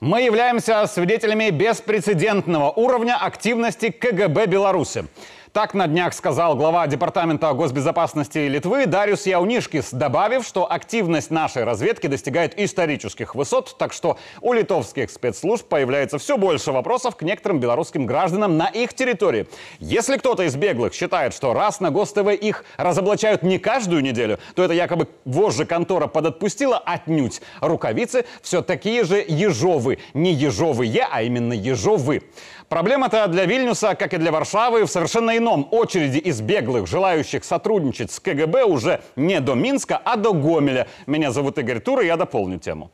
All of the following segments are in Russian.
Мы являемся свидетелями беспрецедентного уровня активности КГБ Беларуси. Так на днях сказал глава Департамента госбезопасности Литвы Дариус Яунишкис, добавив, что активность нашей разведки достигает исторических высот, так что у литовских спецслужб появляется все больше вопросов к некоторым белорусским гражданам на их территории. Если кто-то из беглых считает, что раз на ГосТВ их разоблачают не каждую неделю, то это якобы вожжи контора подотпустила отнюдь. Рукавицы все такие же ежовы. Не ежовые, а именно ежовы. Проблема-то для Вильнюса, как и для Варшавы, в совершенно ином. Очереди из беглых, желающих сотрудничать с КГБ уже не до Минска, а до Гомеля. Меня зовут Игорь Тур, и я дополню тему.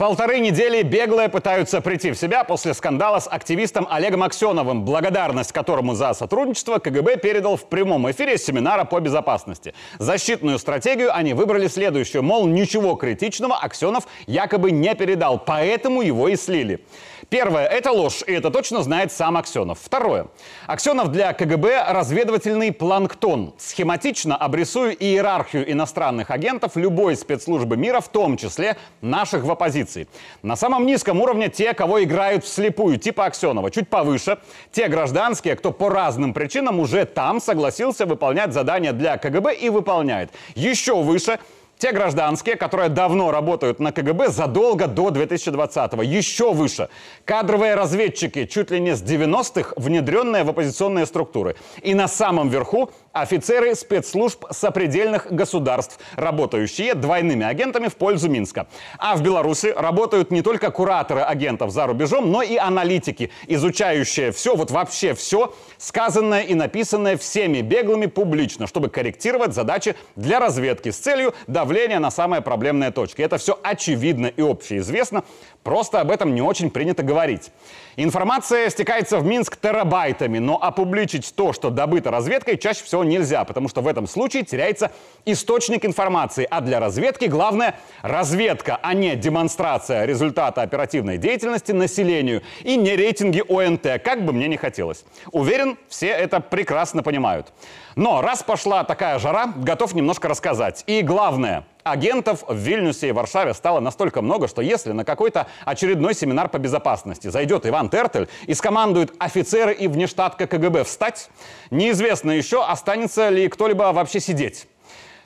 Полторы недели беглые пытаются прийти в себя после скандала с активистом Олегом Аксеновым, благодарность которому за сотрудничество КГБ передал в прямом эфире семинара по безопасности. Защитную стратегию они выбрали следующую, мол, ничего критичного Аксенов якобы не передал, поэтому его и слили. Первое – это ложь, и это точно знает сам Аксенов. Второе. Аксенов для КГБ – разведывательный планктон. Схематично обрисую иерархию иностранных агентов любой спецслужбы мира, в том числе наших в оппозиции. На самом низком уровне те, кого играют вслепую, типа Аксенова. Чуть повыше – те гражданские, кто по разным причинам уже там согласился выполнять задания для КГБ и выполняет. Еще выше – те гражданские, которые давно работают на КГБ задолго до 2020-го. Еще выше. Кадровые разведчики, чуть ли не с 90-х, внедренные в оппозиционные структуры. И на самом верху офицеры спецслужб сопредельных государств, работающие двойными агентами в пользу Минска. А в Беларуси работают не только кураторы агентов за рубежом, но и аналитики, изучающие все, вот вообще все, сказанное и написанное всеми беглыми публично, чтобы корректировать задачи для разведки с целью давления на самые проблемные точки. Это все очевидно и общеизвестно, просто об этом не очень принято говорить. Информация стекается в Минск терабайтами, но опубличить то, что добыто разведкой, чаще всего нельзя, потому что в этом случае теряется источник информации. А для разведки главное разведка, а не демонстрация результата оперативной деятельности населению и не рейтинги ОНТ, как бы мне не хотелось. Уверен, все это прекрасно понимают. Но раз пошла такая жара, готов немножко рассказать. И главное, агентов в Вильнюсе и Варшаве стало настолько много, что если на какой-то очередной семинар по безопасности зайдет Иван Тертель и скомандует офицеры и внештатка КГБ встать, неизвестно еще, останется ли кто-либо вообще сидеть.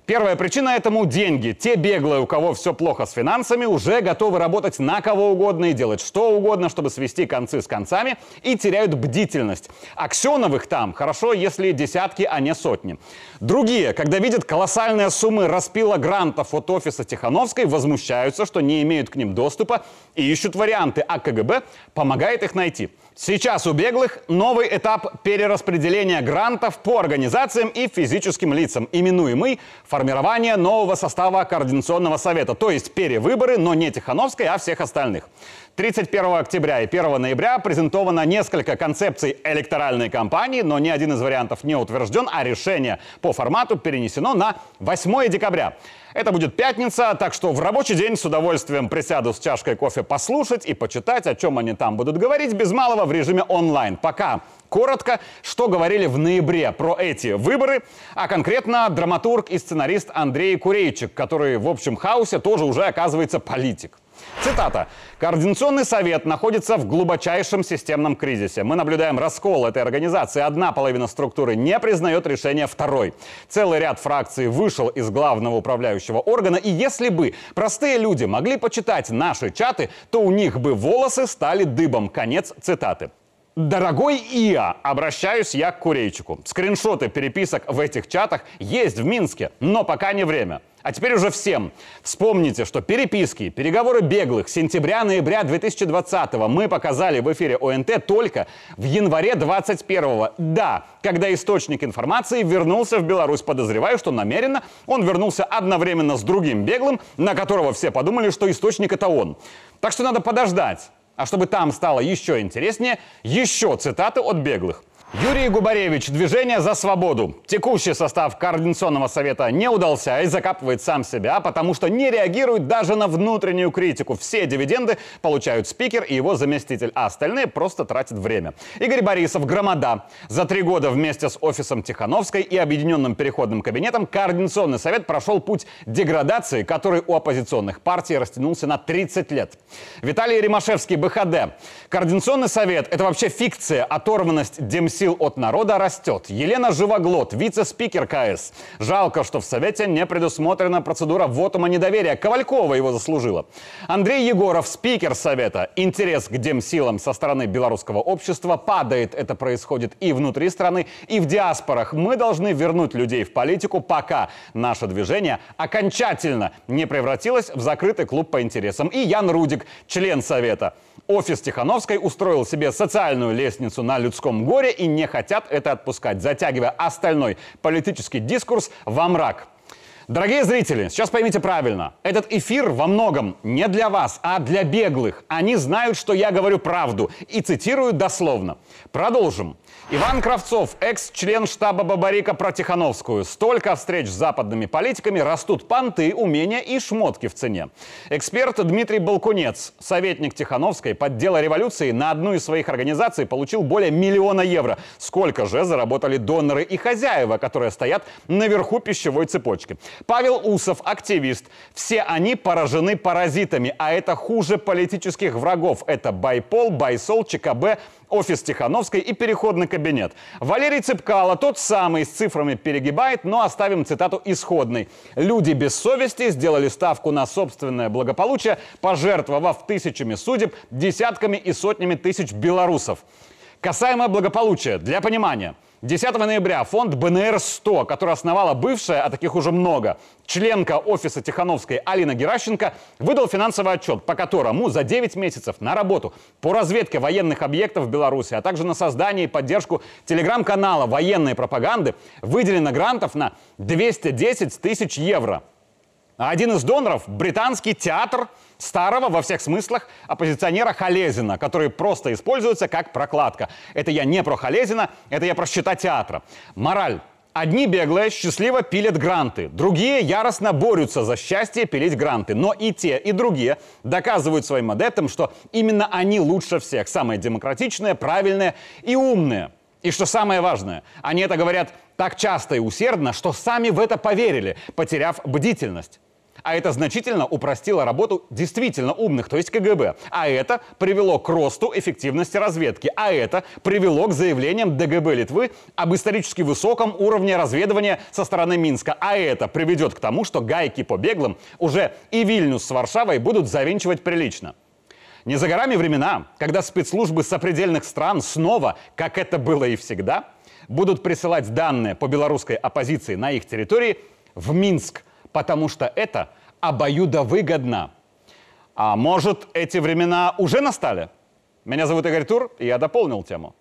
Первая причина этому – деньги. Те беглые, у кого все плохо с финансами, уже готовы работать на кого угодно и делать что угодно, чтобы свести концы с концами, и теряют бдительность. Аксеновых там хорошо, если десятки, а не сотни. Другие, когда видят колоссальные суммы распила грантов от офиса Тихановской, возмущаются, что не имеют к ним доступа и ищут варианты, а КГБ помогает их найти. Сейчас у беглых новый этап перераспределения грантов по организациям и физическим лицам, именуемый формирование нового состава Координационного совета, то есть перевыборы, но не Тихановской, а всех остальных. 31 октября и 1 ноября презентовано несколько концепций электоральной кампании, но ни один из вариантов не утвержден, а решение по формату перенесено на 8 декабря. Это будет пятница, так что в рабочий день с удовольствием присяду с чашкой кофе послушать и почитать, о чем они там будут говорить, без малого в режиме онлайн. Пока коротко, что говорили в ноябре про эти выборы, а конкретно драматург и сценарист Андрей Курейчик, который в общем хаосе тоже уже оказывается политик. Цитата. «Координационный совет находится в глубочайшем системном кризисе. Мы наблюдаем раскол этой организации. Одна половина структуры не признает решение второй. Целый ряд фракций вышел из главного управляющего органа. И если бы простые люди могли почитать наши чаты, то у них бы волосы стали дыбом». Конец цитаты. Дорогой ИА, обращаюсь я к Курейчику. Скриншоты переписок в этих чатах есть в Минске, но пока не время. А теперь уже всем. Вспомните, что переписки, переговоры беглых сентября-ноября 2020 мы показали в эфире ОНТ только в январе 2021 Да, когда источник информации вернулся в Беларусь. Подозреваю, что намеренно он вернулся одновременно с другим беглым, на которого все подумали, что источник это он. Так что надо подождать. А чтобы там стало еще интереснее, еще цитаты от беглых. Юрий Губаревич, движение за свободу. Текущий состав Координационного совета не удался и закапывает сам себя, потому что не реагирует даже на внутреннюю критику. Все дивиденды получают спикер и его заместитель, а остальные просто тратят время. Игорь Борисов, громада. За три года вместе с офисом Тихановской и Объединенным переходным кабинетом Координационный совет прошел путь деградации, который у оппозиционных партий растянулся на 30 лет. Виталий Римашевский, БХД. Координационный совет – это вообще фикция, оторванность демси сил от народа растет. Елена Живоглот, вице-спикер КС. Жалко, что в Совете не предусмотрена процедура вотума недоверия. Ковалькова его заслужила. Андрей Егоров, спикер Совета. Интерес к демсилам со стороны белорусского общества падает. Это происходит и внутри страны, и в диаспорах. Мы должны вернуть людей в политику, пока наше движение окончательно не превратилось в закрытый клуб по интересам. И Ян Рудик, член Совета. Офис Тихановской устроил себе социальную лестницу на людском горе и не хотят это отпускать, затягивая остальной политический дискурс во мрак. Дорогие зрители, сейчас поймите правильно. Этот эфир во многом не для вас, а для беглых. Они знают, что я говорю правду и цитирую дословно. Продолжим. Иван Кравцов, экс-член штаба Бабарика про Тихановскую. Столько встреч с западными политиками, растут понты, умения и шмотки в цене. Эксперт Дмитрий Балкунец, советник Тихановской, под дело революции на одну из своих организаций получил более миллиона евро. Сколько же заработали доноры и хозяева, которые стоят наверху пищевой цепочки. Павел Усов, активист. Все они поражены паразитами, а это хуже политических врагов. Это Байпол, Байсол, ЧКБ, офис Тихановской и переходный кабинет. Валерий Цыпкало, тот самый, с цифрами перегибает, но оставим цитату исходной. Люди без совести сделали ставку на собственное благополучие, пожертвовав тысячами судеб, десятками и сотнями тысяч белорусов. Касаемо благополучия, для понимания – 10 ноября фонд БНР-100, который основала бывшая, а таких уже много, членка офиса Тихановской Алина Геращенко, выдал финансовый отчет, по которому за 9 месяцев на работу по разведке военных объектов в Беларуси, а также на создание и поддержку телеграм-канала военной пропаганды выделено грантов на 210 тысяч евро. Один из доноров – британский театр старого во всех смыслах оппозиционера Халезина, который просто используется как прокладка. Это я не про Халезина, это я про счета театра. Мораль. Одни беглые счастливо пилят гранты, другие яростно борются за счастье пилить гранты. Но и те, и другие доказывают своим адептам, что именно они лучше всех, самые демократичные, правильные и умные. И что самое важное, они это говорят так часто и усердно, что сами в это поверили, потеряв бдительность. А это значительно упростило работу действительно умных, то есть КГБ. А это привело к росту эффективности разведки. А это привело к заявлениям ДГБ Литвы об исторически высоком уровне разведывания со стороны Минска. А это приведет к тому, что гайки по беглым уже и Вильнюс с Варшавой будут завинчивать прилично. Не за горами времена, когда спецслужбы сопредельных стран снова, как это было и всегда, будут присылать данные по белорусской оппозиции на их территории в Минск – потому что это обоюдовыгодно. А может, эти времена уже настали? Меня зовут Игорь Тур, и я дополнил тему.